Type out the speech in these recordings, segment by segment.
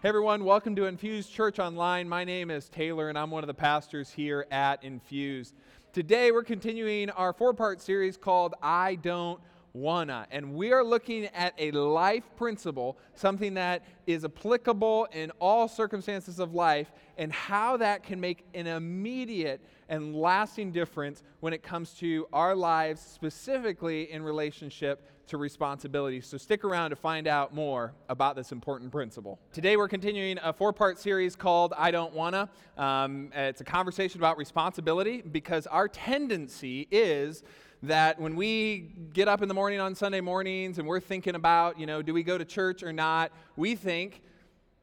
Hey everyone, welcome to Infuse Church Online. My name is Taylor and I'm one of the pastors here at Infuse. Today we're continuing our four part series called I Don't Wanna. And we are looking at a life principle, something that is applicable in all circumstances of life, and how that can make an immediate and lasting difference when it comes to our lives, specifically in relationship to responsibility. So stick around to find out more about this important principle. Today we're continuing a four part series called I Don't Wanna. Um, it's a conversation about responsibility because our tendency is that when we get up in the morning on Sunday mornings and we're thinking about, you know, do we go to church or not, we think,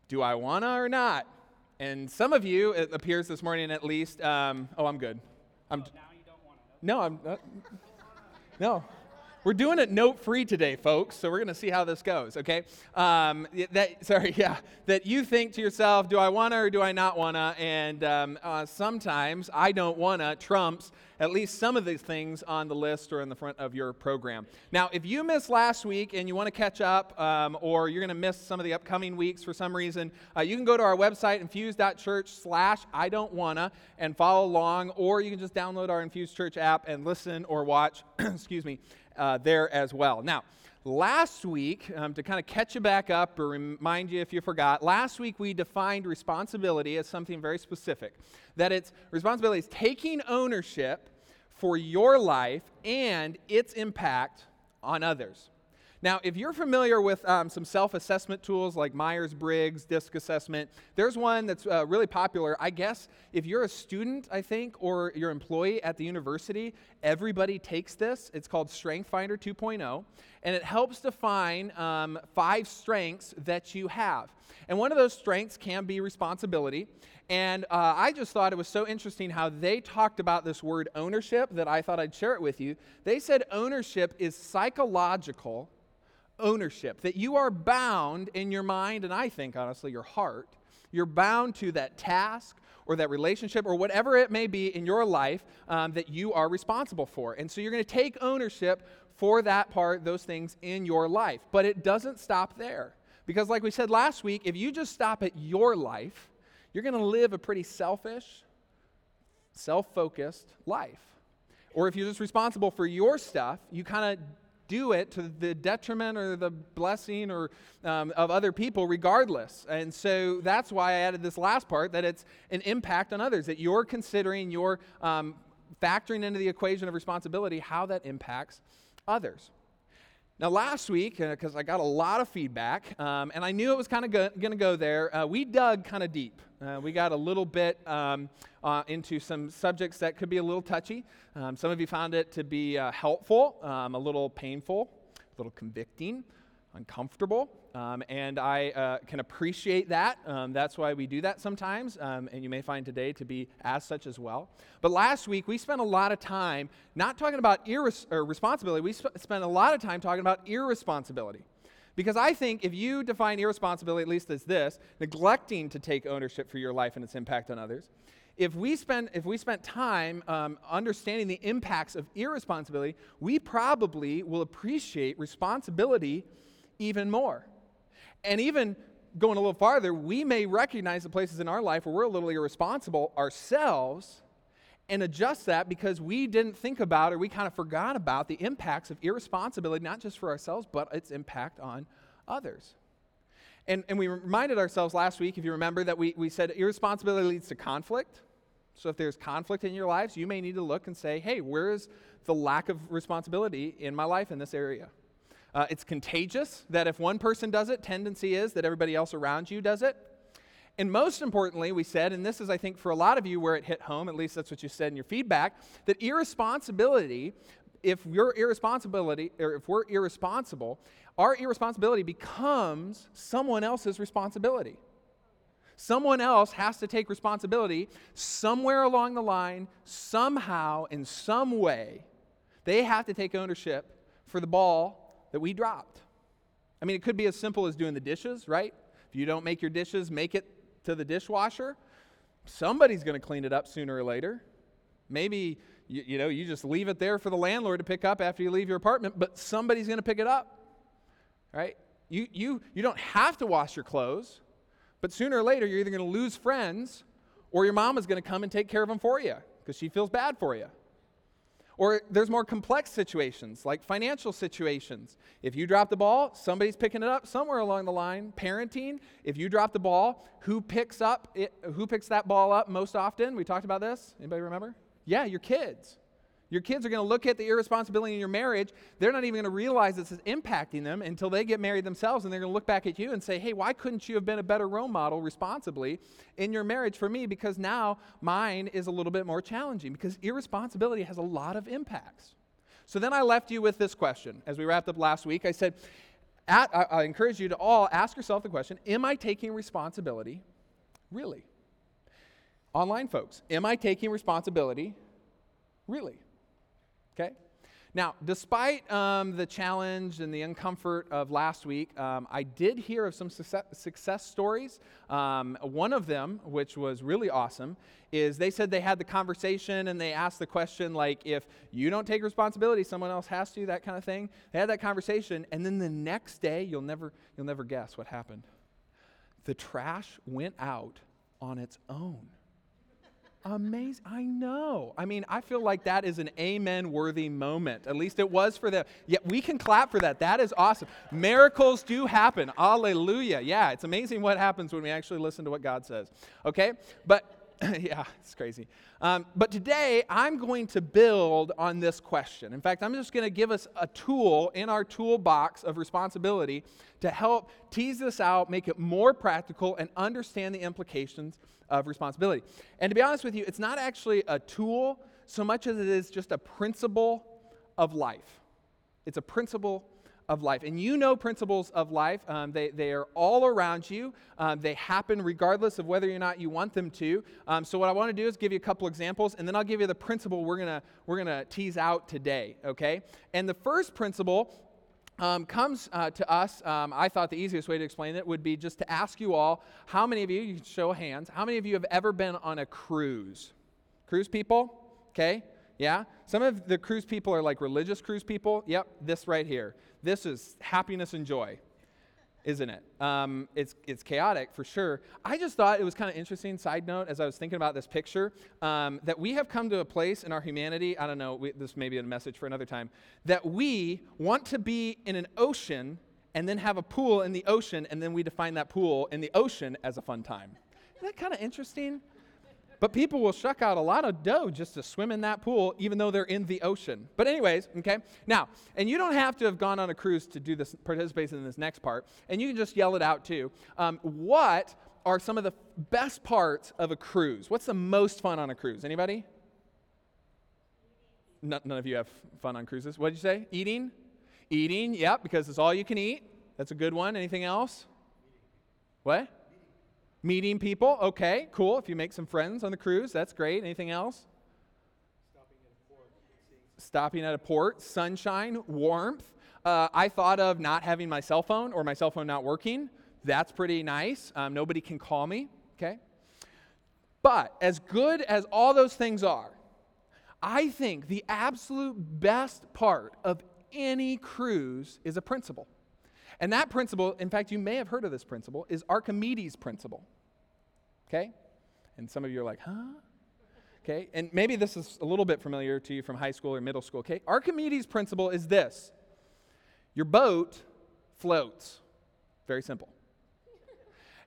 do I wanna or not? And some of you, it appears this morning at least, um, oh, I'm good. I'm, now you don't want to. No, I'm uh, no. We're doing it note free today, folks. So we're going to see how this goes. Okay. Um, that sorry, yeah. That you think to yourself, do I wanna or do I not wanna? And um, uh, sometimes I don't wanna trumps at least some of these things on the list or in the front of your program. Now, if you missed last week and you want to catch up, um, or you're going to miss some of the upcoming weeks for some reason, uh, you can go to our website infuse.church/slash I don't wanna and follow along, or you can just download our Infuse Church app and listen or watch. excuse me uh, there as well. Now, last week, um, to kind of catch you back up or remind you if you forgot, last week we defined responsibility as something very specific. That it's responsibility is taking ownership for your life and its impact on others. Now, if you're familiar with um, some self assessment tools like Myers Briggs, DISC assessment, there's one that's uh, really popular. I guess if you're a student, I think, or you're employee at the university, everybody takes this. It's called Strength Finder 2.0, and it helps define um, five strengths that you have. And one of those strengths can be responsibility. And uh, I just thought it was so interesting how they talked about this word ownership that I thought I'd share it with you. They said ownership is psychological ownership, that you are bound in your mind, and I think, honestly, your heart, you're bound to that task or that relationship or whatever it may be in your life um, that you are responsible for. And so you're going to take ownership for that part, those things in your life. But it doesn't stop there. Because, like we said last week, if you just stop at your life, you're going to live a pretty selfish, self focused life. Or if you're just responsible for your stuff, you kind of do it to the detriment or the blessing or um, of other people regardless. And so that's why i added this last part that it's an impact on others that you're considering you're um, factoring into the equation of responsibility how that impacts others now, last week, because uh, I got a lot of feedback, um, and I knew it was kind of go- going to go there, uh, we dug kind of deep. Uh, we got a little bit um, uh, into some subjects that could be a little touchy. Um, some of you found it to be uh, helpful, um, a little painful, a little convicting, uncomfortable. Um, and I uh, can appreciate that. Um, that's why we do that sometimes. Um, and you may find today to be as such as well. But last week, we spent a lot of time not talking about irres- responsibility, we sp- spent a lot of time talking about irresponsibility. Because I think if you define irresponsibility, at least as this, neglecting to take ownership for your life and its impact on others, if we spend if we spent time um, understanding the impacts of irresponsibility, we probably will appreciate responsibility even more. And even going a little farther, we may recognize the places in our life where we're a little irresponsible ourselves and adjust that because we didn't think about or we kind of forgot about the impacts of irresponsibility, not just for ourselves, but its impact on others. And, and we reminded ourselves last week, if you remember, that we, we said irresponsibility leads to conflict. So if there's conflict in your lives, you may need to look and say, hey, where is the lack of responsibility in my life in this area? Uh, it's contagious, that if one person does it, tendency is that everybody else around you does it. And most importantly, we said, and this is, I think, for a lot of you where it hit home, at least that's what you said in your feedback, that irresponsibility, if we're irresponsibility, or if we're irresponsible, our irresponsibility becomes someone else's responsibility. Someone else has to take responsibility somewhere along the line, somehow, in some way. They have to take ownership for the ball that we dropped. I mean, it could be as simple as doing the dishes, right? If you don't make your dishes, make it to the dishwasher. Somebody's going to clean it up sooner or later. Maybe you, you, know you just leave it there for the landlord to pick up after you leave your apartment, but somebody's going to pick it up, right? You you you don't have to wash your clothes, But sooner or later, you're either going to lose friends or your mom is going to come and take care of them for you because she feels bad for you. Or there's more complex situations, like financial situations. If you drop the ball, somebody's picking it up somewhere along the line. Parenting, if you drop the ball, who picks up it, who picks that ball up most often? We talked about this. Anybody remember? Yeah, your kids. Your kids are going to look at the irresponsibility in your marriage. They're not even going to realize this is impacting them until they get married themselves, and they're going to look back at you and say, Hey, why couldn't you have been a better role model responsibly in your marriage for me? Because now mine is a little bit more challenging because irresponsibility has a lot of impacts. So then I left you with this question. As we wrapped up last week, I said, at, I, I encourage you to all ask yourself the question Am I taking responsibility? Really? Online folks, am I taking responsibility? Really? Okay? Now, despite um, the challenge and the uncomfort of last week, um, I did hear of some success, success stories. Um, one of them, which was really awesome, is they said they had the conversation and they asked the question, like, if you don't take responsibility, someone else has to, that kind of thing. They had that conversation, and then the next day, you'll never, you'll never guess what happened. The trash went out on its own. Amazing. I know. I mean, I feel like that is an amen worthy moment. At least it was for them. Yeah, we can clap for that. That is awesome. Miracles do happen. Hallelujah. Yeah, it's amazing what happens when we actually listen to what God says. Okay? But yeah, it's crazy. Um, but today, I'm going to build on this question. In fact, I'm just going to give us a tool in our toolbox of responsibility to help tease this out, make it more practical, and understand the implications of responsibility. And to be honest with you, it's not actually a tool so much as it is just a principle of life. It's a principle of life. And you know principles of life. Um, they, they are all around you. Um, they happen regardless of whether or not you want them to. Um, so what I want to do is give you a couple examples, and then I'll give you the principle we're gonna we're gonna tease out today. Okay. And the first principle. Um, comes uh, to us. Um, I thought the easiest way to explain it would be just to ask you all how many of you, you can show hands, how many of you have ever been on a cruise? Cruise people? Okay. Yeah? Some of the cruise people are like religious cruise people. Yep, this right here. This is happiness and joy, isn't it? Um, it's, it's chaotic for sure. I just thought it was kind of interesting, side note, as I was thinking about this picture, um, that we have come to a place in our humanity, I don't know, we, this may be a message for another time, that we want to be in an ocean and then have a pool in the ocean, and then we define that pool in the ocean as a fun time. Isn't that kind of interesting? But people will shuck out a lot of dough just to swim in that pool, even though they're in the ocean. But, anyways, okay? Now, and you don't have to have gone on a cruise to do this, participate in this next part, and you can just yell it out too. Um, what are some of the best parts of a cruise? What's the most fun on a cruise? Anybody? None, none of you have fun on cruises. What did you say? Eating? Eating, yep, because it's all you can eat. That's a good one. Anything else? What? Meeting people, okay, cool. If you make some friends on the cruise, that's great. Anything else? Stopping at a port. Sunshine, warmth. Uh, I thought of not having my cell phone or my cell phone not working. That's pretty nice. Um, nobody can call me, okay? But as good as all those things are, I think the absolute best part of any cruise is a principle. And that principle, in fact, you may have heard of this principle, is Archimedes' principle. Okay? And some of you are like, huh? Okay? And maybe this is a little bit familiar to you from high school or middle school. Okay? Archimedes' principle is this your boat floats. Very simple.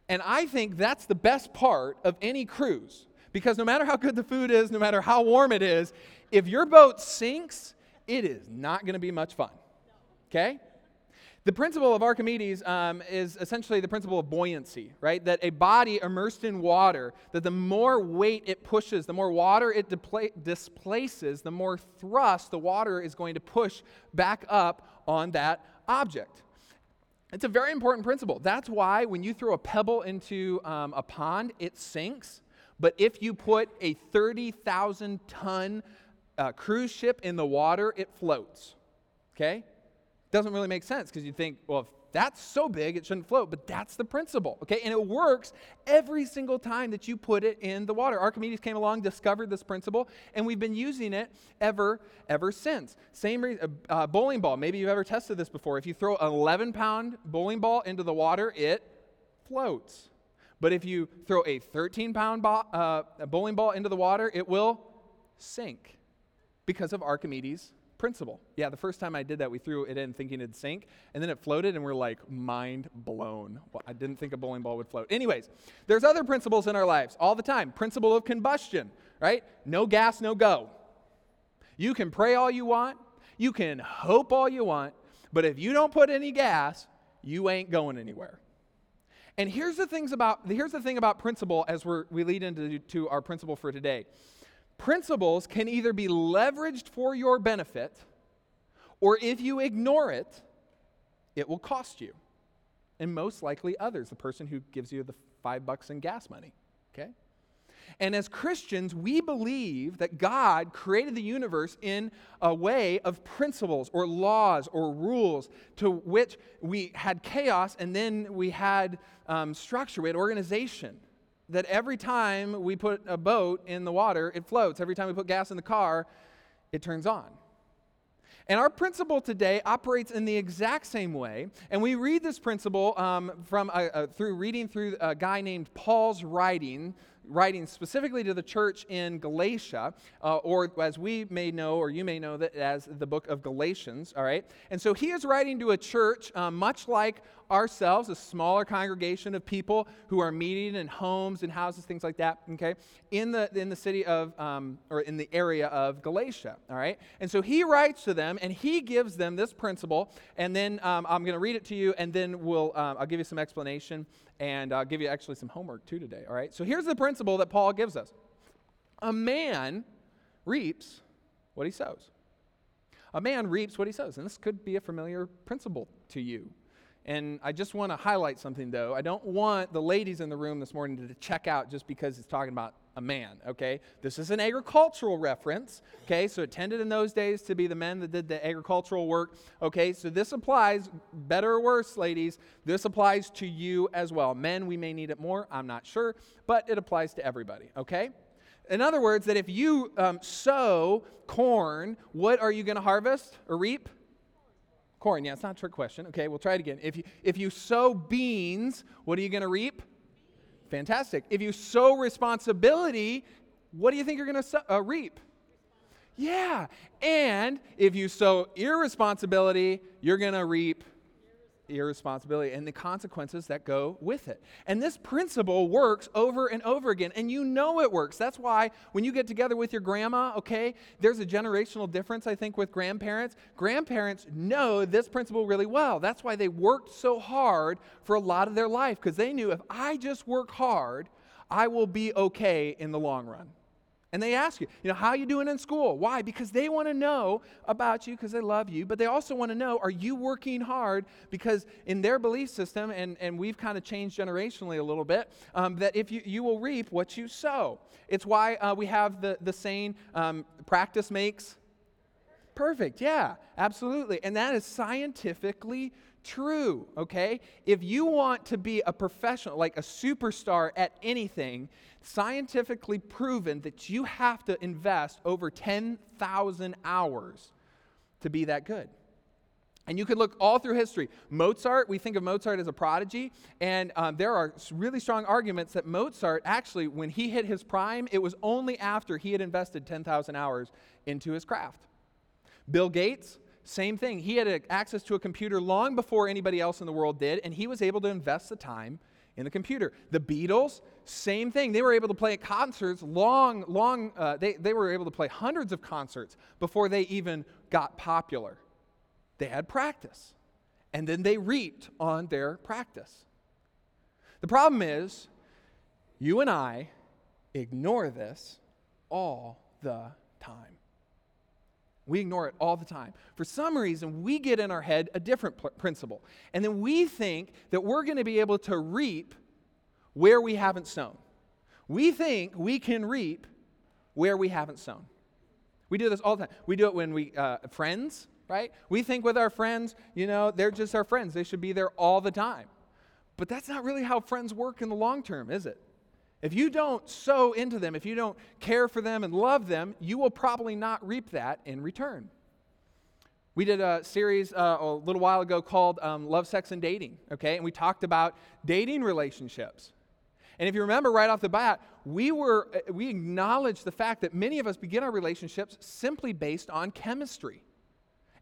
And I think that's the best part of any cruise. Because no matter how good the food is, no matter how warm it is, if your boat sinks, it is not going to be much fun. Okay? The principle of Archimedes um, is essentially the principle of buoyancy, right? That a body immersed in water, that the more weight it pushes, the more water it depla- displaces, the more thrust the water is going to push back up on that object. It's a very important principle. That's why when you throw a pebble into um, a pond, it sinks. But if you put a 30,000 ton uh, cruise ship in the water, it floats. Okay? Doesn't really make sense because you think, well, if that's so big, it shouldn't float. But that's the principle, okay? And it works every single time that you put it in the water. Archimedes came along, discovered this principle, and we've been using it ever, ever since. Same reason, uh, uh bowling ball. Maybe you've ever tested this before. If you throw an 11 pound bowling ball into the water, it floats. But if you throw a 13 pound ball, uh, bowling ball into the water, it will sink because of Archimedes' principle. Yeah, the first time I did that, we threw it in thinking it'd sink, and then it floated, and we're like, mind blown. Well, I didn't think a bowling ball would float. Anyways, there's other principles in our lives all the time. Principle of combustion, right? No gas, no go. You can pray all you want, you can hope all you want, but if you don't put any gas, you ain't going anywhere. And here's the things about here's the thing about principle as we're, we lead into to our principle for today. Principles can either be leveraged for your benefit, or if you ignore it, it will cost you. And most likely others, the person who gives you the five bucks in gas money. Okay? And as Christians, we believe that God created the universe in a way of principles or laws or rules to which we had chaos and then we had um, structure, we had organization that every time we put a boat in the water, it floats. Every time we put gas in the car, it turns on. And our principle today operates in the exact same way. And we read this principle um, from a, a, through reading through a guy named Paul's writing, writing specifically to the church in Galatia, uh, or as we may know, or you may know that as the book of Galatians, all right? And so he is writing to a church uh, much like ourselves, a smaller congregation of people who are meeting in homes and houses, things like that, okay, in the, in the city of, um, or in the area of Galatia, all right? And so he writes to them and he gives them this principle, and then um, I'm going to read it to you, and then we'll, um, I'll give you some explanation, and I'll give you actually some homework too today, all right? So here's the principle that Paul gives us A man reaps what he sows. A man reaps what he sows. And this could be a familiar principle to you. And I just want to highlight something, though. I don't want the ladies in the room this morning to check out just because it's talking about a man, okay? This is an agricultural reference, okay? So it tended in those days to be the men that did the agricultural work, okay? So this applies, better or worse, ladies, this applies to you as well. Men, we may need it more, I'm not sure, but it applies to everybody, okay? In other words, that if you um, sow corn, what are you going to harvest or reap? Corn, yeah, it's not a trick question. Okay, we'll try it again. If you, if you sow beans, what are you going to reap? Fantastic. If you sow responsibility, what do you think you're going to uh, reap? Yeah. And if you sow irresponsibility, you're going to reap irresponsibility and the consequences that go with it. And this principle works over and over again, and you know it works. That's why when you get together with your grandma, okay, there's a generational difference, I think, with grandparents. Grandparents know this principle really well. That's why they worked so hard for a lot of their life, because they knew if I just work hard, I will be okay in the long run. And they ask you, you know, how are you doing in school? Why? Because they want to know about you because they love you, but they also want to know, are you working hard? Because in their belief system, and, and we've kind of changed generationally a little bit, um, that if you, you will reap what you sow. It's why uh, we have the, the saying, um, practice makes perfect. Yeah, absolutely. And that is scientifically true, okay? If you want to be a professional, like a superstar at anything, scientifically proven that you have to invest over 10,000 hours to be that good. And you could look all through history. Mozart, we think of Mozart as a prodigy, and um, there are really strong arguments that Mozart actually, when he hit his prime, it was only after he had invested 10,000 hours into his craft. Bill Gates, same thing. He had access to a computer long before anybody else in the world did, and he was able to invest the time in the computer. The Beatles, same thing. They were able to play at concerts long, long, uh, they, they were able to play hundreds of concerts before they even got popular. They had practice, and then they reaped on their practice. The problem is, you and I ignore this all the time. We ignore it all the time. For some reason, we get in our head a different pl- principle. And then we think that we're going to be able to reap where we haven't sown. We think we can reap where we haven't sown. We do this all the time. We do it when we, uh, friends, right? We think with our friends, you know, they're just our friends. They should be there all the time. But that's not really how friends work in the long term, is it? If you don't sow into them, if you don't care for them and love them, you will probably not reap that in return. We did a series uh, a little while ago called um, Love, Sex, and Dating, okay? And we talked about dating relationships. And if you remember right off the bat, we were uh, we acknowledged the fact that many of us begin our relationships simply based on chemistry.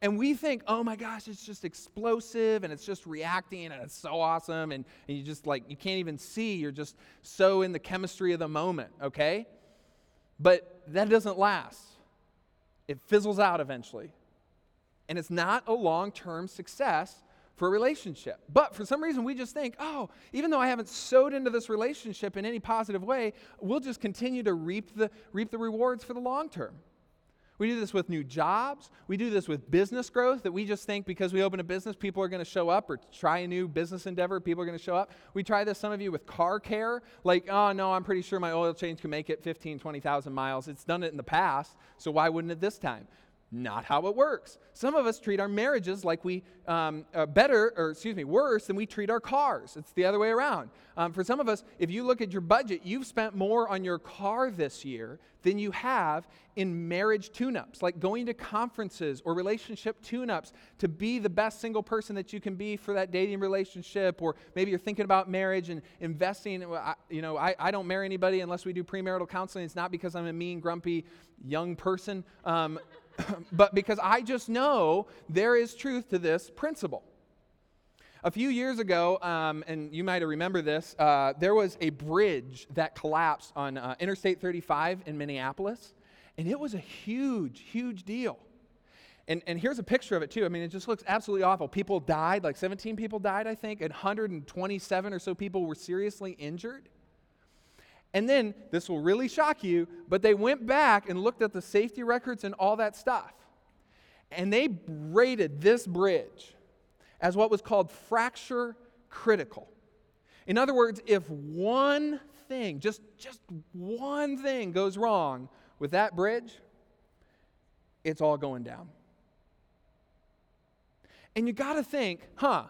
And we think, oh my gosh, it's just explosive and it's just reacting and it's so awesome. And, and you just like, you can't even see. You're just so in the chemistry of the moment, okay? But that doesn't last, it fizzles out eventually. And it's not a long term success for a relationship. But for some reason, we just think, oh, even though I haven't sowed into this relationship in any positive way, we'll just continue to reap the, reap the rewards for the long term. We do this with new jobs. We do this with business growth that we just think because we open a business, people are going to show up or try a new business endeavor, people are going to show up. We try this, some of you, with car care. Like, oh, no, I'm pretty sure my oil change can make it 15, 20,000 miles. It's done it in the past, so why wouldn't it this time? Not how it works. Some of us treat our marriages like we um, uh, better, or excuse me, worse than we treat our cars. It's the other way around. Um, for some of us, if you look at your budget, you've spent more on your car this year than you have in marriage tune ups, like going to conferences or relationship tune ups to be the best single person that you can be for that dating relationship. Or maybe you're thinking about marriage and investing. You know, I, I don't marry anybody unless we do premarital counseling. It's not because I'm a mean, grumpy young person. Um, but because I just know there is truth to this principle. A few years ago, um, and you might remember this, uh, there was a bridge that collapsed on uh, Interstate 35 in Minneapolis, and it was a huge, huge deal. And, and here's a picture of it, too. I mean, it just looks absolutely awful. People died, like 17 people died, I think, and 127 or so people were seriously injured. And then, this will really shock you, but they went back and looked at the safety records and all that stuff. And they rated this bridge as what was called fracture critical. In other words, if one thing, just, just one thing goes wrong with that bridge, it's all going down. And you got to think, huh,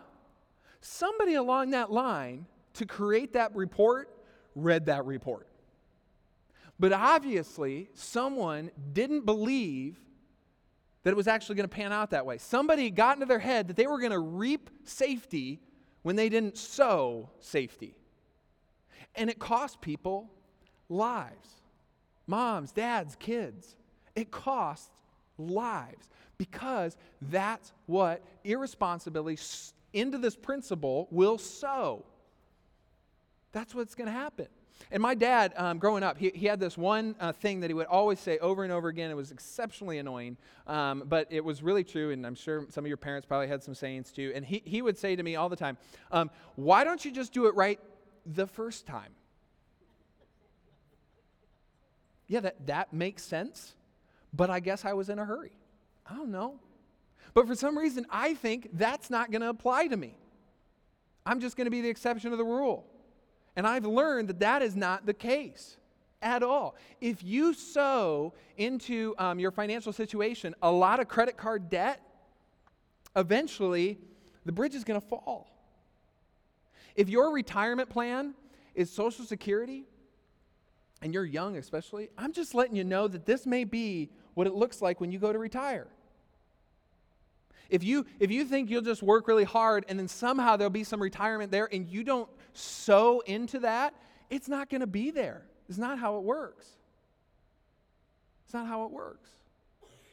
somebody along that line to create that report read that report. But obviously, someone didn't believe that it was actually going to pan out that way. Somebody got into their head that they were going to reap safety when they didn't sow safety. And it cost people lives moms, dads, kids. It costs lives because that's what irresponsibility into this principle will sow. That's what's going to happen. And my dad, um, growing up, he, he had this one uh, thing that he would always say over and over again. It was exceptionally annoying, um, but it was really true. And I'm sure some of your parents probably had some sayings too. And he, he would say to me all the time, um, Why don't you just do it right the first time? Yeah, that, that makes sense, but I guess I was in a hurry. I don't know. But for some reason, I think that's not going to apply to me. I'm just going to be the exception to the rule. And I've learned that that is not the case at all. If you sow into um, your financial situation a lot of credit card debt, eventually the bridge is going to fall. If your retirement plan is Social Security, and you're young especially, I'm just letting you know that this may be what it looks like when you go to retire. If you, if you think you'll just work really hard and then somehow there'll be some retirement there and you don't sow into that, it's not going to be there. It's not how it works. It's not how it works.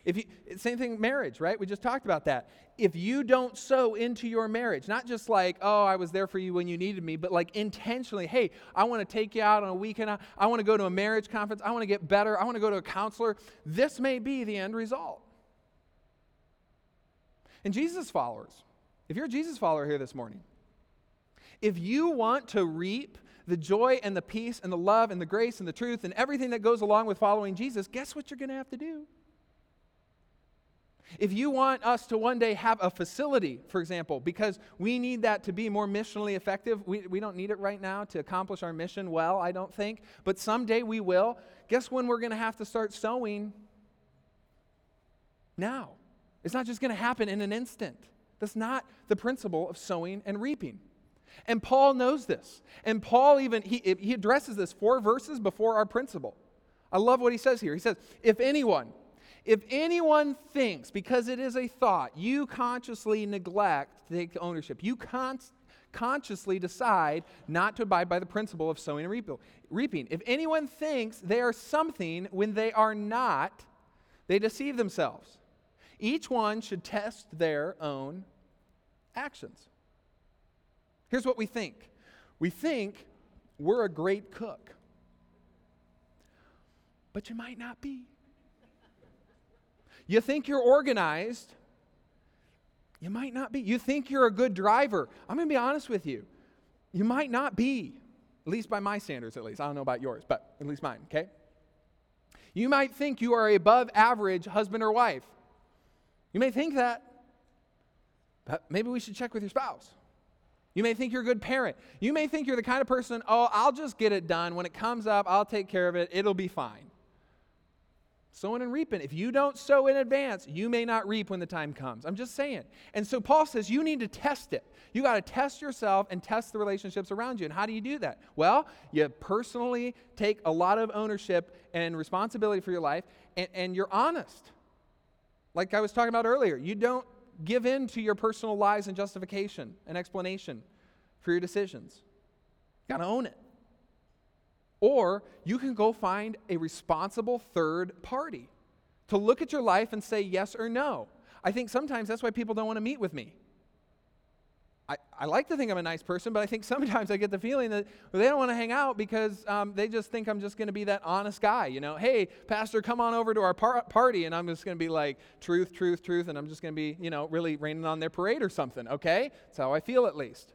If you, same thing, marriage, right? We just talked about that. If you don't sow into your marriage, not just like, oh, I was there for you when you needed me, but like intentionally, hey, I want to take you out on a weekend. I, I want to go to a marriage conference. I want to get better. I want to go to a counselor. This may be the end result. And Jesus followers, if you're a Jesus follower here this morning, if you want to reap the joy and the peace and the love and the grace and the truth and everything that goes along with following Jesus, guess what you're going to have to do? If you want us to one day have a facility, for example, because we need that to be more missionally effective, we, we don't need it right now to accomplish our mission well, I don't think, but someday we will. Guess when we're going to have to start sowing? Now. It's not just going to happen in an instant. That's not the principle of sowing and reaping. And Paul knows this. And Paul even, he, he addresses this four verses before our principle. I love what he says here. He says, if anyone, if anyone thinks, because it is a thought, you consciously neglect to take ownership, you con- consciously decide not to abide by the principle of sowing and reaping. If anyone thinks they are something when they are not, they deceive themselves. Each one should test their own actions. Here's what we think we think we're a great cook, but you might not be. You think you're organized, you might not be. You think you're a good driver. I'm going to be honest with you. You might not be, at least by my standards, at least. I don't know about yours, but at least mine, okay? You might think you are above average husband or wife. You may think that, but maybe we should check with your spouse. You may think you're a good parent. You may think you're the kind of person, oh, I'll just get it done. When it comes up, I'll take care of it. It'll be fine. Sowing and reaping. If you don't sow in advance, you may not reap when the time comes. I'm just saying. And so Paul says you need to test it. You got to test yourself and test the relationships around you. And how do you do that? Well, you personally take a lot of ownership and responsibility for your life, and, and you're honest. Like I was talking about earlier, you don't give in to your personal lies and justification and explanation for your decisions. You got to own it. Or you can go find a responsible third party to look at your life and say yes or no. I think sometimes that's why people don't want to meet with me. I, I like to think I'm a nice person, but I think sometimes I get the feeling that they don't want to hang out because um, they just think I'm just going to be that honest guy. You know, hey, Pastor, come on over to our par- party, and I'm just going to be like, truth, truth, truth, and I'm just going to be, you know, really raining on their parade or something, okay? That's how I feel at least.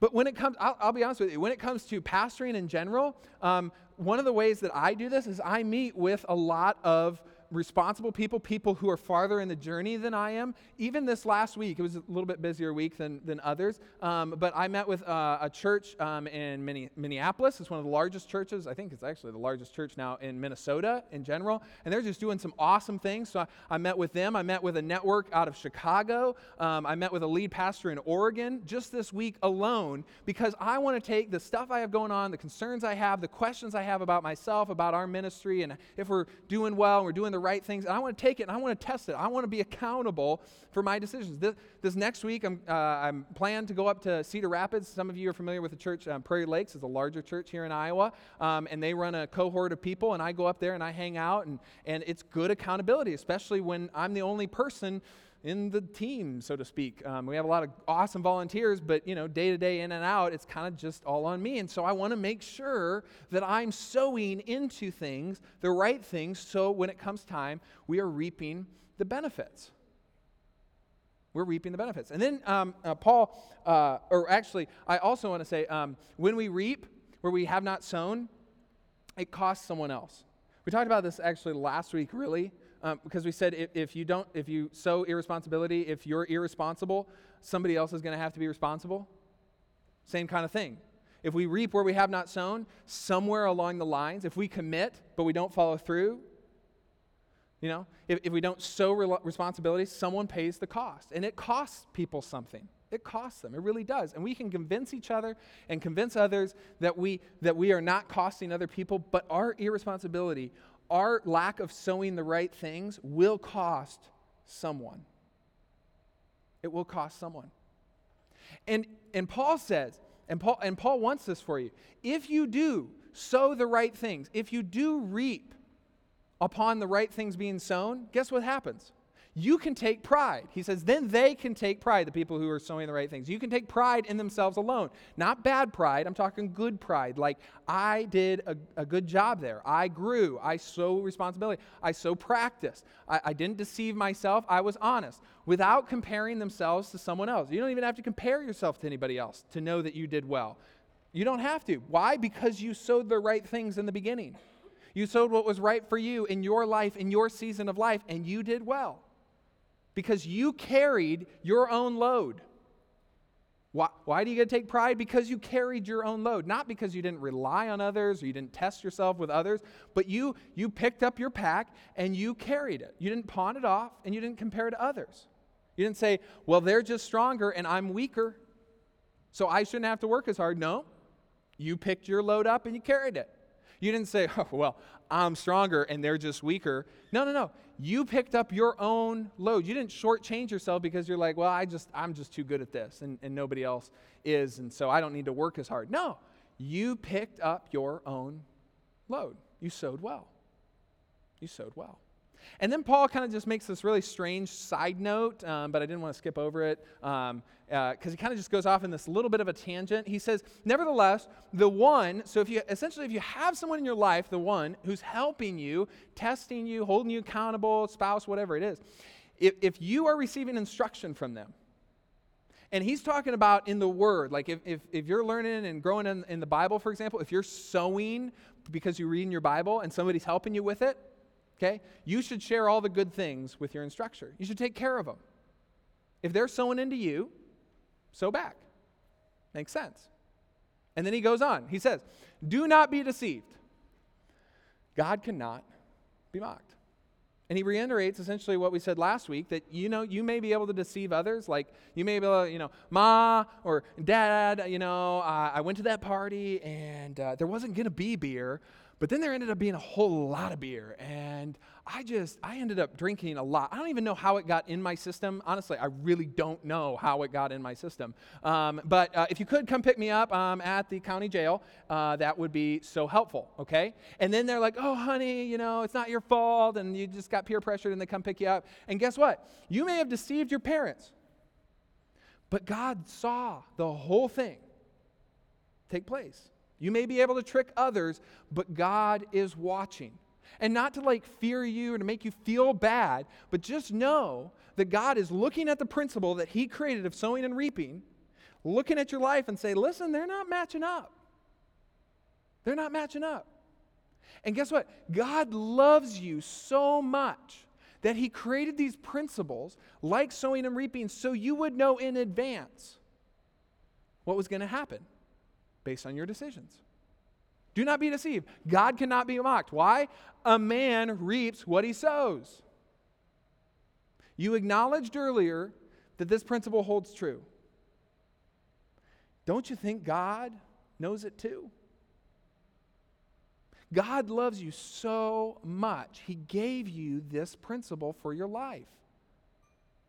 But when it comes, I'll, I'll, be honest with you, when it comes to pastoring in general, um, one of the ways that I do this is I meet with a lot of responsible people, people who are farther in the journey than I am. Even this last week, it was a little bit busier week than, than others, um, but I met with uh, a church um, in Minneapolis. It's one of the largest churches. I think it's actually the largest church now in Minnesota in general, and they're just doing some awesome things. So I, I met with them. I met with a network out of Chicago. Um, I met with a lead pastor in Oregon just this week alone because I want to take the stuff I have going on, the concerns I have, the questions I have about myself, about our ministry, and if we're doing well and we're doing the the right things. And I want to take it and I want to test it. I want to be accountable for my decisions. This, this next week, I'm, uh, I'm planned to go up to Cedar Rapids. Some of you are familiar with the church. Um, Prairie Lakes is a larger church here in Iowa. Um, and they run a cohort of people. And I go up there and I hang out. And, and it's good accountability, especially when I'm the only person in the team, so to speak. Um, we have a lot of awesome volunteers, but you know, day to day, in and out, it's kind of just all on me. And so I want to make sure that I'm sowing into things, the right things, so when it comes time, we are reaping the benefits. We're reaping the benefits. And then um, uh, Paul, uh, or actually, I also want to say, um, when we reap where we have not sown, it costs someone else. We talked about this actually last week, really um, because we said if, if, you don't, if you sow irresponsibility, if you're irresponsible, somebody else is going to have to be responsible. Same kind of thing. If we reap where we have not sown, somewhere along the lines, if we commit but we don't follow through, you know, if, if we don't sow re- responsibility, someone pays the cost. And it costs people something. It costs them. It really does. And we can convince each other and convince others that we, that we are not costing other people, but our irresponsibility, our lack of sowing the right things will cost someone. It will cost someone. And, and Paul says, and Paul, and Paul wants this for you. If you do sow the right things, if you do reap upon the right things being sown, guess what happens? You can take pride. He says, then they can take pride, the people who are sowing the right things. You can take pride in themselves alone. Not bad pride, I'm talking good pride. Like, I did a, a good job there. I grew. I so responsibility. I so practiced. I, I didn't deceive myself. I was honest without comparing themselves to someone else. You don't even have to compare yourself to anybody else to know that you did well. You don't have to. Why? Because you sowed the right things in the beginning. You sowed what was right for you in your life, in your season of life, and you did well because you carried your own load. Why, why do you get to take pride? Because you carried your own load. Not because you didn't rely on others or you didn't test yourself with others, but you, you picked up your pack and you carried it. You didn't pawn it off and you didn't compare it to others. You didn't say, well, they're just stronger and I'm weaker, so I shouldn't have to work as hard. No, you picked your load up and you carried it. You didn't say, oh, well, I'm stronger and they're just weaker. No, no, no. You picked up your own load. You didn't shortchange yourself because you're like, well, I just, I'm just too good at this and, and nobody else is, and so I don't need to work as hard. No, you picked up your own load. You sowed well. You sowed well. And then Paul kind of just makes this really strange side note, um, but I didn't want to skip over it because um, uh, he kind of just goes off in this little bit of a tangent. He says, Nevertheless, the one, so if you essentially, if you have someone in your life, the one who's helping you, testing you, holding you accountable, spouse, whatever it is, if, if you are receiving instruction from them, and he's talking about in the Word, like if, if, if you're learning and growing in, in the Bible, for example, if you're sowing because you're reading your Bible and somebody's helping you with it, okay, you should share all the good things with your instructor. You should take care of them. If they're sowing into you, sow back. Makes sense. And then he goes on. He says, Do not be deceived. God cannot be mocked. And he reiterates essentially what we said last week that you know you may be able to deceive others, like you may be able to, you know, ma or dad, you know, uh, I went to that party and uh, there wasn't gonna be beer, but then there ended up being a whole lot of beer. And I just, I ended up drinking a lot. I don't even know how it got in my system. Honestly, I really don't know how it got in my system. Um, but uh, if you could come pick me up um, at the county jail, uh, that would be so helpful, okay? And then they're like, oh, honey, you know, it's not your fault. And you just got peer pressured and they come pick you up. And guess what? You may have deceived your parents. But God saw the whole thing take place. You may be able to trick others, but God is watching. And not to like fear you or to make you feel bad, but just know that God is looking at the principle that He created of sowing and reaping, looking at your life and say, listen, they're not matching up. They're not matching up. And guess what? God loves you so much that He created these principles like sowing and reaping so you would know in advance what was going to happen based on your decisions. Do not be deceived. God cannot be mocked. Why? A man reaps what he sows. You acknowledged earlier that this principle holds true. Don't you think God knows it too? God loves you so much, He gave you this principle for your life.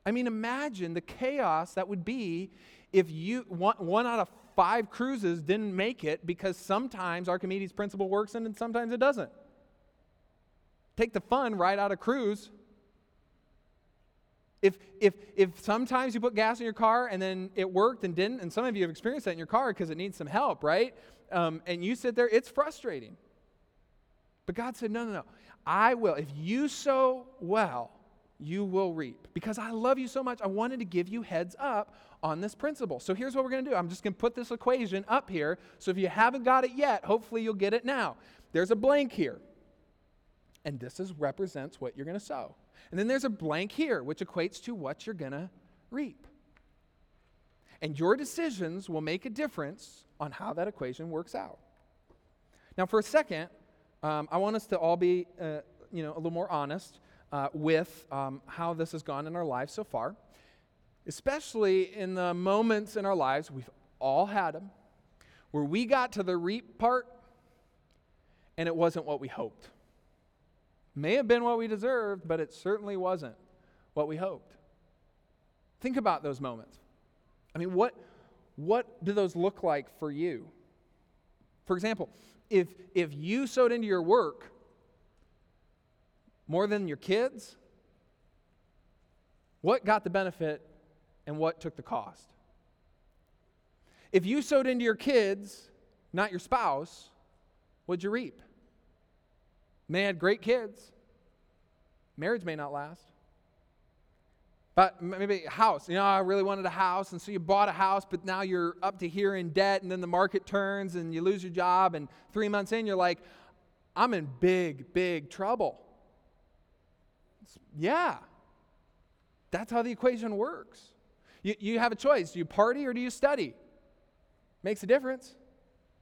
I mean, imagine the chaos that would be if you one, one out of five cruises didn't make it because sometimes Archimedes' principle works and sometimes it doesn't. Take the fun right out of cruise. If, if, if sometimes you put gas in your car and then it worked and didn't, and some of you have experienced that in your car because it needs some help, right? Um, and you sit there, it's frustrating. But God said, no, no, no. I will. If you sow well, you will reap. Because I love you so much, I wanted to give you heads up on this principle. So here's what we're going to do I'm just going to put this equation up here. So if you haven't got it yet, hopefully you'll get it now. There's a blank here. And this is represents what you're going to sow. And then there's a blank here, which equates to what you're going to reap. And your decisions will make a difference on how that equation works out. Now, for a second, um, I want us to all be, uh, you know, a little more honest uh, with um, how this has gone in our lives so far, especially in the moments in our lives, we've all had them, where we got to the reap part and it wasn't what we hoped. May have been what we deserved, but it certainly wasn't what we hoped. Think about those moments. I mean, what, what do those look like for you? For example, if, if you sowed into your work more than your kids? What got the benefit and what took the cost? If you sowed into your kids, not your spouse, what'd you reap? May had great kids. Marriage may not last. But maybe a house. You know, I really wanted a house, and so you bought a house, but now you're up to here in debt, and then the market turns and you lose your job, and three months in, you're like, I'm in big, big trouble. Yeah. That's how the equation works. You, you have a choice. Do you party or do you study? Makes a difference.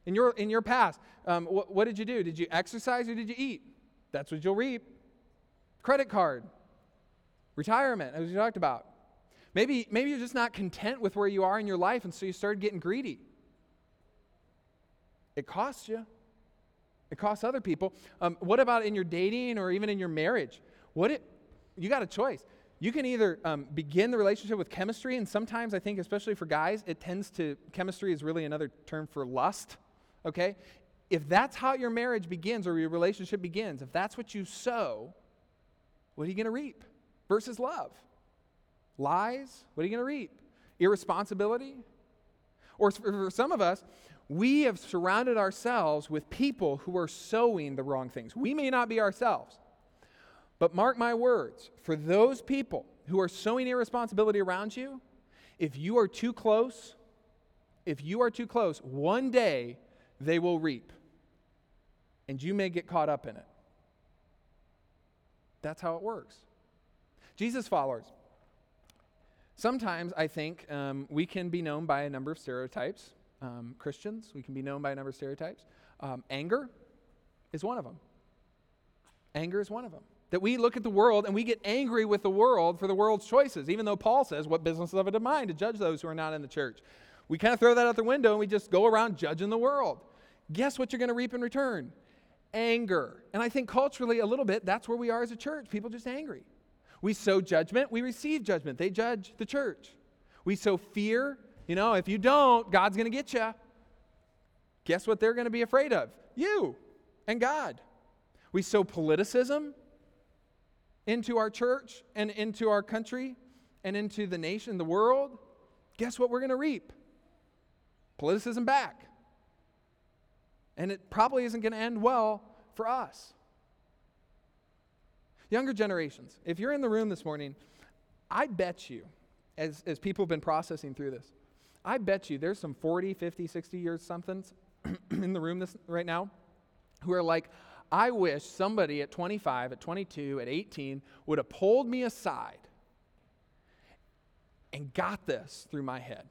In your, in your past, um, what, what did you do? Did you exercise or did you eat? That's what you'll reap. Credit card, retirement, as we talked about. Maybe, maybe you're just not content with where you are in your life, and so you started getting greedy. It costs you. It costs other people. Um, what about in your dating or even in your marriage? What it, you got a choice. You can either um, begin the relationship with chemistry, and sometimes I think, especially for guys, it tends to, chemistry is really another term for lust, okay? If that's how your marriage begins or your relationship begins, if that's what you sow, what are you going to reap? Versus love. Lies, what are you going to reap? Irresponsibility? Or for some of us, we have surrounded ourselves with people who are sowing the wrong things. We may not be ourselves, but mark my words for those people who are sowing irresponsibility around you, if you are too close, if you are too close, one day they will reap. And you may get caught up in it. That's how it works. Jesus followers. Sometimes I think um, we can be known by a number of stereotypes. Um, Christians, we can be known by a number of stereotypes. Um, anger is one of them. Anger is one of them. That we look at the world and we get angry with the world for the world's choices, even though Paul says, What business of it of mine to judge those who are not in the church? We kind of throw that out the window and we just go around judging the world. Guess what you're going to reap in return? Anger. And I think culturally, a little bit, that's where we are as a church. People just angry. We sow judgment, we receive judgment. They judge the church. We sow fear. You know, if you don't, God's going to get you. Guess what they're going to be afraid of? You and God. We sow politicism into our church and into our country and into the nation, the world. Guess what we're going to reap? Politicism back. And it probably isn't going to end well for us. Younger generations, if you're in the room this morning, I bet you, as, as people have been processing through this, I bet you there's some 40, 50, 60 years somethings in the room this, right now who are like, I wish somebody at 25, at 22, at 18 would have pulled me aside and got this through my head.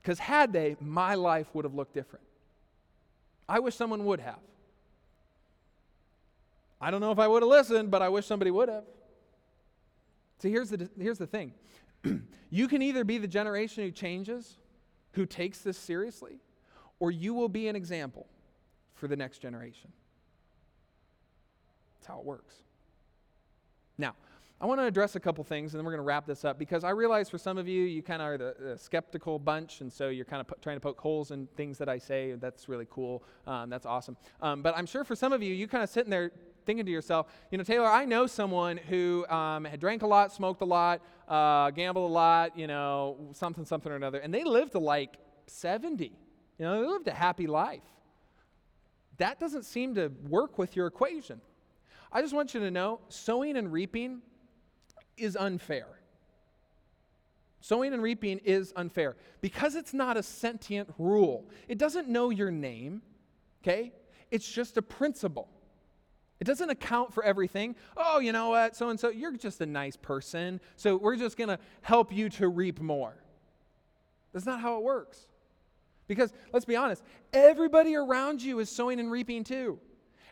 Because had they, my life would have looked different. I wish someone would have. I don't know if I would have listened, but I wish somebody would have. See, here's the, here's the thing you can either be the generation who changes, who takes this seriously, or you will be an example for the next generation. That's how it works. Now, I want to address a couple things, and then we're going to wrap this up because I realize for some of you, you kind of are the, the, skeptical bunch, and so you're kind of trying to poke holes in things that I say. That's really cool. Um, that's awesome. Um, but I'm sure for some of you, you kind of sitting there thinking to yourself, you know, Taylor, I know someone who um, had drank a lot, smoked a lot, uh, gambled a lot, you know, something, something or another, and they lived to like 70. You know, they lived a happy life. That doesn't seem to work with your equation. I just want you to know sowing and reaping is unfair. Sowing and reaping is unfair because it's not a sentient rule. It doesn't know your name, okay? It's just a principle. It doesn't account for everything. Oh, you know what? So and so, you're just a nice person. So we're just going to help you to reap more. That's not how it works. Because let's be honest, everybody around you is sowing and reaping too.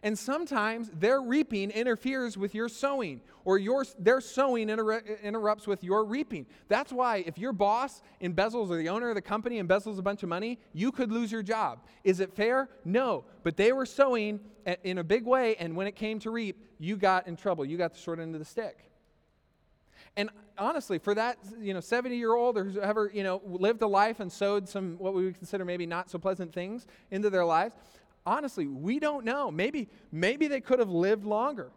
And sometimes their reaping interferes with your sowing, or your, their sowing inter- interrupts with your reaping. That's why if your boss embezzles, or the owner of the company embezzles a bunch of money, you could lose your job. Is it fair? No. But they were sowing in a big way, and when it came to reap, you got in trouble. You got the short end of the stick. And honestly, for that you know 70 year old or whoever you know lived a life and sowed some what we would consider maybe not so pleasant things into their lives, honestly, we don't know. Maybe, maybe they could have lived longer.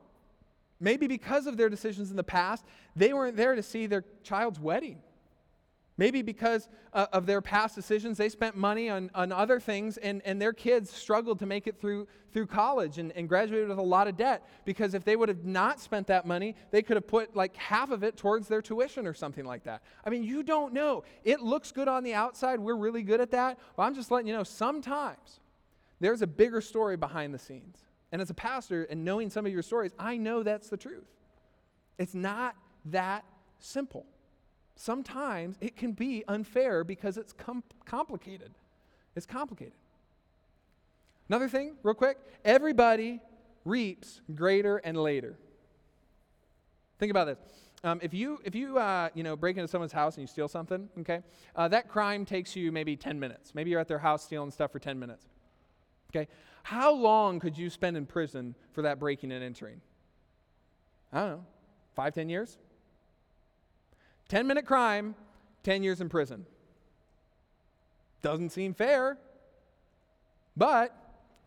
Maybe because of their decisions in the past, they weren't there to see their child's wedding. Maybe because uh, of their past decisions, they spent money on, on other things and, and their kids struggled to make it through, through college and, and graduated with a lot of debt. Because if they would have not spent that money, they could have put like half of it towards their tuition or something like that. I mean, you don't know. It looks good on the outside. We're really good at that. But I'm just letting you know sometimes there's a bigger story behind the scenes. And as a pastor and knowing some of your stories, I know that's the truth. It's not that simple. Sometimes it can be unfair because it's com- complicated. It's complicated. Another thing, real quick everybody reaps greater and later. Think about this. Um, if you if you uh, you know break into someone's house and you steal something, okay, uh, that crime takes you maybe 10 minutes. Maybe you're at their house stealing stuff for 10 minutes. Okay? How long could you spend in prison for that breaking and entering? I don't know, five, ten years? 10 minute crime, 10 years in prison. Doesn't seem fair, but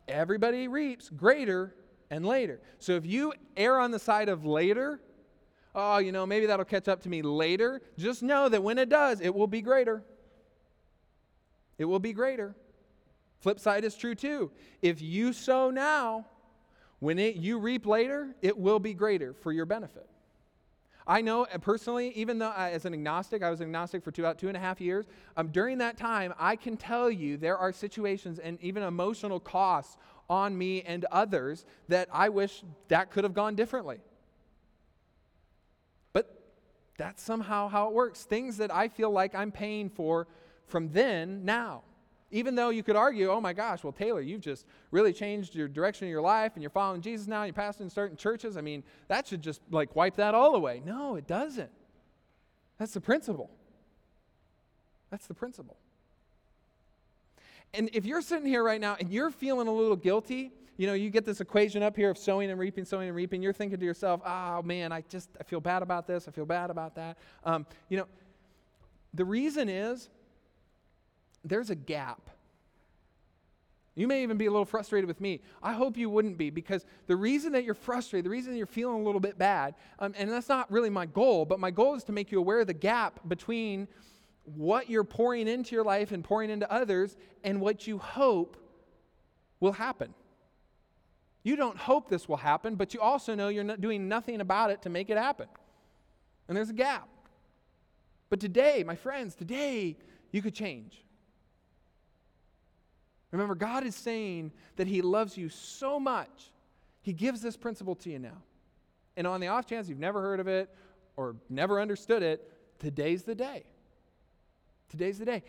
everybody reaps greater and later. So if you err on the side of later, oh, you know, maybe that'll catch up to me later, just know that when it does, it will be greater. It will be greater. Flip side is true too. If you sow now, when it, you reap later, it will be greater for your benefit. I know uh, personally, even though I, as an agnostic, I was agnostic for two, about two and a half years, um, during that time, I can tell you there are situations and even emotional costs on me and others that I wish that could have gone differently. But that's somehow how it works. Things that I feel like I'm paying for from then, now. Even though you could argue, oh my gosh, well, Taylor, you've just really changed your direction of your life and you're following Jesus now, and you're pastoring certain churches. I mean, that should just like wipe that all away. No, it doesn't. That's the principle. That's the principle. And if you're sitting here right now and you're feeling a little guilty, you know, you get this equation up here of sowing and reaping, sowing and reaping. You're thinking to yourself, oh man, I just, I feel bad about this. I feel bad about that. Um, you know, the reason is there's a gap. You may even be a little frustrated with me. I hope you wouldn't be because the reason that you're frustrated, the reason you're feeling a little bit bad, um, and that's not really my goal, but my goal is to make you aware of the gap between what you're pouring into your life and pouring into others and what you hope will happen. You don't hope this will happen, but you also know you're not doing nothing about it to make it happen. And there's a gap. But today, my friends, today you could change. Remember, God is saying that He loves you so much, He gives this principle to you now. And on the off chance you've never heard of it or never understood it, today's the day. Today's the day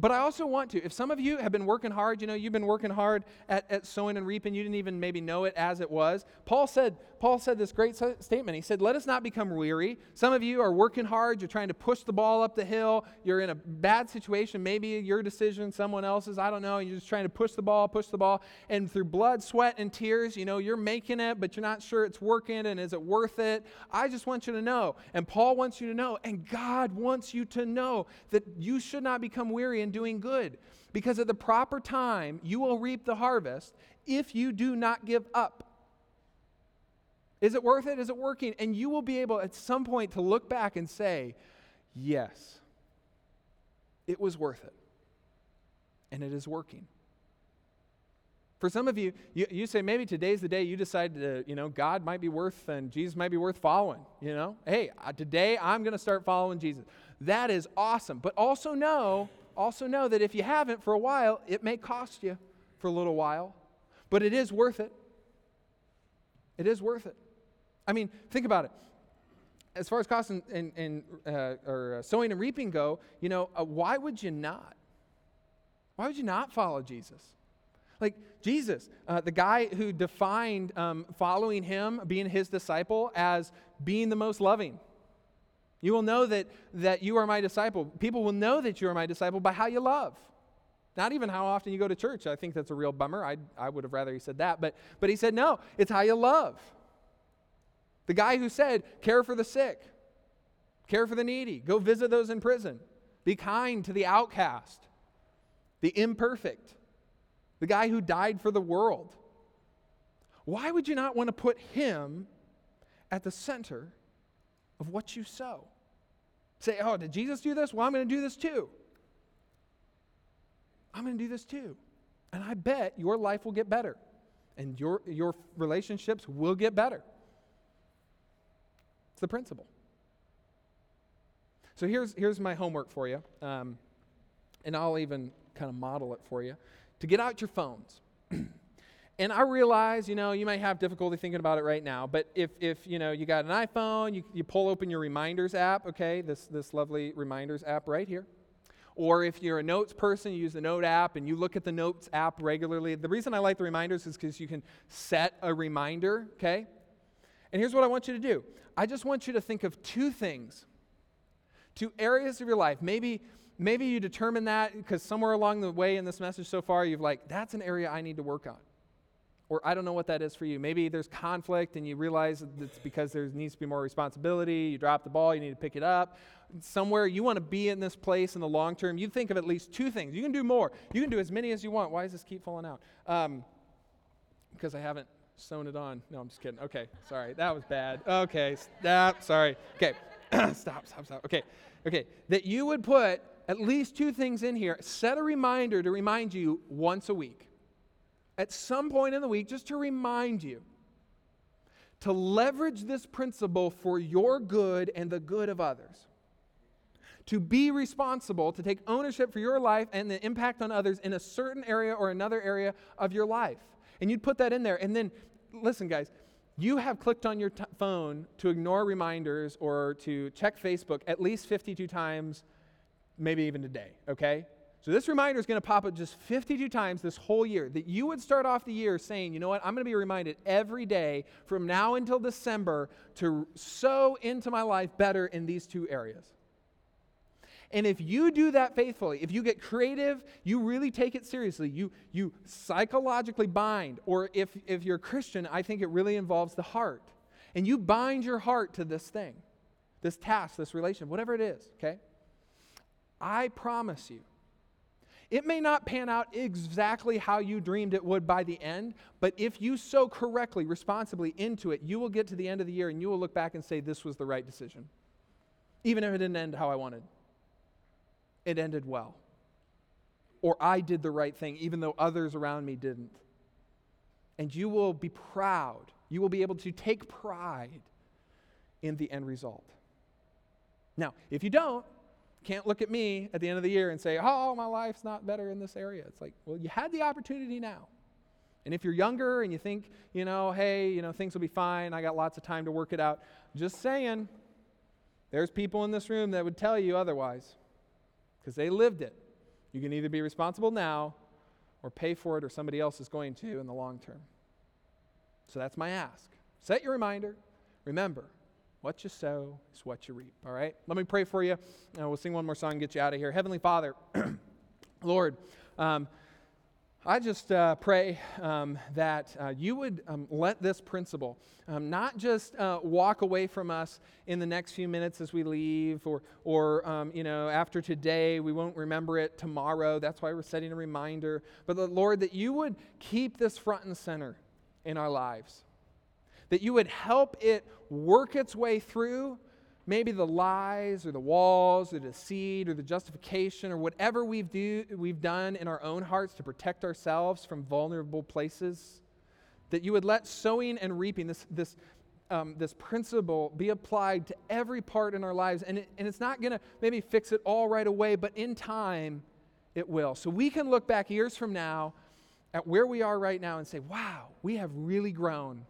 but I also want to, if some of you have been working hard, you know, you've been working hard at, at sowing and reaping, you didn't even maybe know it as it was. Paul said, Paul said this great statement. He said, Let us not become weary. Some of you are working hard, you're trying to push the ball up the hill, you're in a bad situation, maybe your decision, someone else's, I don't know, you're just trying to push the ball, push the ball, and through blood, sweat, and tears, you know, you're making it, but you're not sure it's working, and is it worth it? I just want you to know, and Paul wants you to know, and God wants you to know that you should not become weary and doing good, because at the proper time you will reap the harvest if you do not give up. Is it worth it? Is it working? And you will be able at some point to look back and say, yes, it was worth it. And it is working. For some of you, you, you, say maybe today's the day you decide to, you know, God might be worth and Jesus might be worth following, you know? Hey, today I'm going to start following Jesus. That is awesome. But also know also know that if you haven't for a while, it may cost you for a little while, but it is worth it. It is worth it. I mean, think about it. As far as cost and, and, and uh, or uh, sowing and reaping go, you know, uh, why would you not? Why would you not follow Jesus? Like Jesus, uh, the guy who defined um, following him, being his disciple, as being the most loving, you will know that, that you are my disciple. People will know that you are my disciple by how you love. Not even how often you go to church. I think that's a real bummer. I, I would have rather he said that. But, but he said, no, it's how you love. The guy who said, care for the sick, care for the needy, go visit those in prison, be kind to the outcast, the imperfect, the guy who died for the world. Why would you not want to put him at the center of what you sow. Say, oh, did Jesus do this? Well, I'm going to do this too. I'm going to do this too. And I bet your life will get better and your, your relationships will get better. It's the principle. So here's, here's my homework for you, um, and I'll even kind of model it for you. To get out your phones. And I realize, you know, you might have difficulty thinking about it right now, but if, if you know, you got an iPhone, you, you pull open your reminders app, okay, this, this lovely reminders app right here. Or if you're a notes person, you use the note app and you look at the notes app regularly. The reason I like the reminders is because you can set a reminder, okay? And here's what I want you to do I just want you to think of two things, two areas of your life. Maybe maybe you determine that because somewhere along the way in this message so far, you've like, that's an area I need to work on. Or I don't know what that is for you. Maybe there's conflict and you realize it's because there needs to be more responsibility. You drop the ball, you need to pick it up. Somewhere you want to be in this place in the long term, you think of at least two things. You can do more. You can do as many as you want. Why does this keep falling out? Um, because I haven't sewn it on. No, I'm just kidding. Okay, sorry. That was bad. Okay, stop. Sorry. Okay, stop, stop, stop. Okay, okay. That you would put at least two things in here. Set a reminder to remind you once a week at some point in the week just to remind you to leverage this principle for your good and the good of others. To be responsible, to take ownership for your life and the impact on others in a certain area or another area of your life. And you'd put that in there. And then, listen, guys, you have clicked on your t- phone to ignore reminders or to check Facebook at least 52 times, maybe even today, okay? So this reminder is going to pop up just 52 times this whole year. That you would start off the year saying, you know what, I'm going to be reminded every day from now until December to sow into my life better in these two areas. And if you do that faithfully, if you get creative, you really take it seriously, you, you psychologically bind, or if, if you're a Christian, I think it really involves the heart. And you bind your heart to this thing, this task, this relation, whatever it is, okay? I promise you, it may not pan out exactly how you dreamed it would by the end, but if you sow correctly, responsibly into it, you will get to the end of the year and you will look back and say, This was the right decision. Even if it didn't end how I wanted, it ended well. Or I did the right thing, even though others around me didn't. And you will be proud. You will be able to take pride in the end result. Now, if you don't, can't look at me at the end of the year and say, oh, my life's not better in this area. It's like, well, you had the opportunity now. And if you're younger and you think, you know, hey, you know, things will be fine, I got lots of time to work it out, just saying, there's people in this room that would tell you otherwise because they lived it. You can either be responsible now or pay for it, or somebody else is going to in the long term. So that's my ask. Set your reminder. Remember, what you sow is what you reap. All right? Let me pray for you. Uh, we'll sing one more song and get you out of here. Heavenly Father, Lord, um, I just uh, pray um, that uh, you would um, let this principle um, not just uh, walk away from us in the next few minutes as we leave, or, or um, you know, after today, we won't remember it tomorrow. That's why we're setting a reminder. But Lord, that you would keep this front and center in our lives that you would help it work its way through maybe the lies or the walls or the deceit or the justification or whatever we've, do, we've done in our own hearts to protect ourselves from vulnerable places. That you would let sowing and reaping, this, this, um, this principle, be applied to every part in our lives. And, it, and it's not going to maybe fix it all right away, but in time, it will. So we can look back years from now at where we are right now and say, wow, we have really grown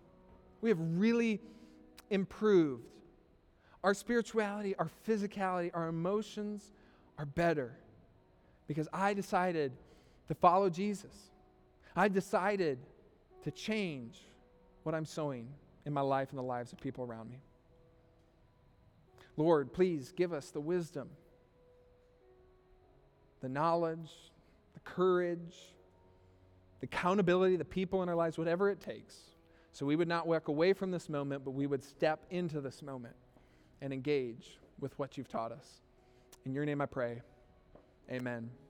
we have really improved. Our spirituality, our physicality, our emotions are better because I decided to follow Jesus. I decided to change what I'm sowing in my life and the lives of people around me. Lord, please give us the wisdom, the knowledge, the courage, the accountability, the people in our lives, whatever it takes so we would not walk away from this moment, but we would step into this moment and engage with what you've taught us. In your name I pray. Amen.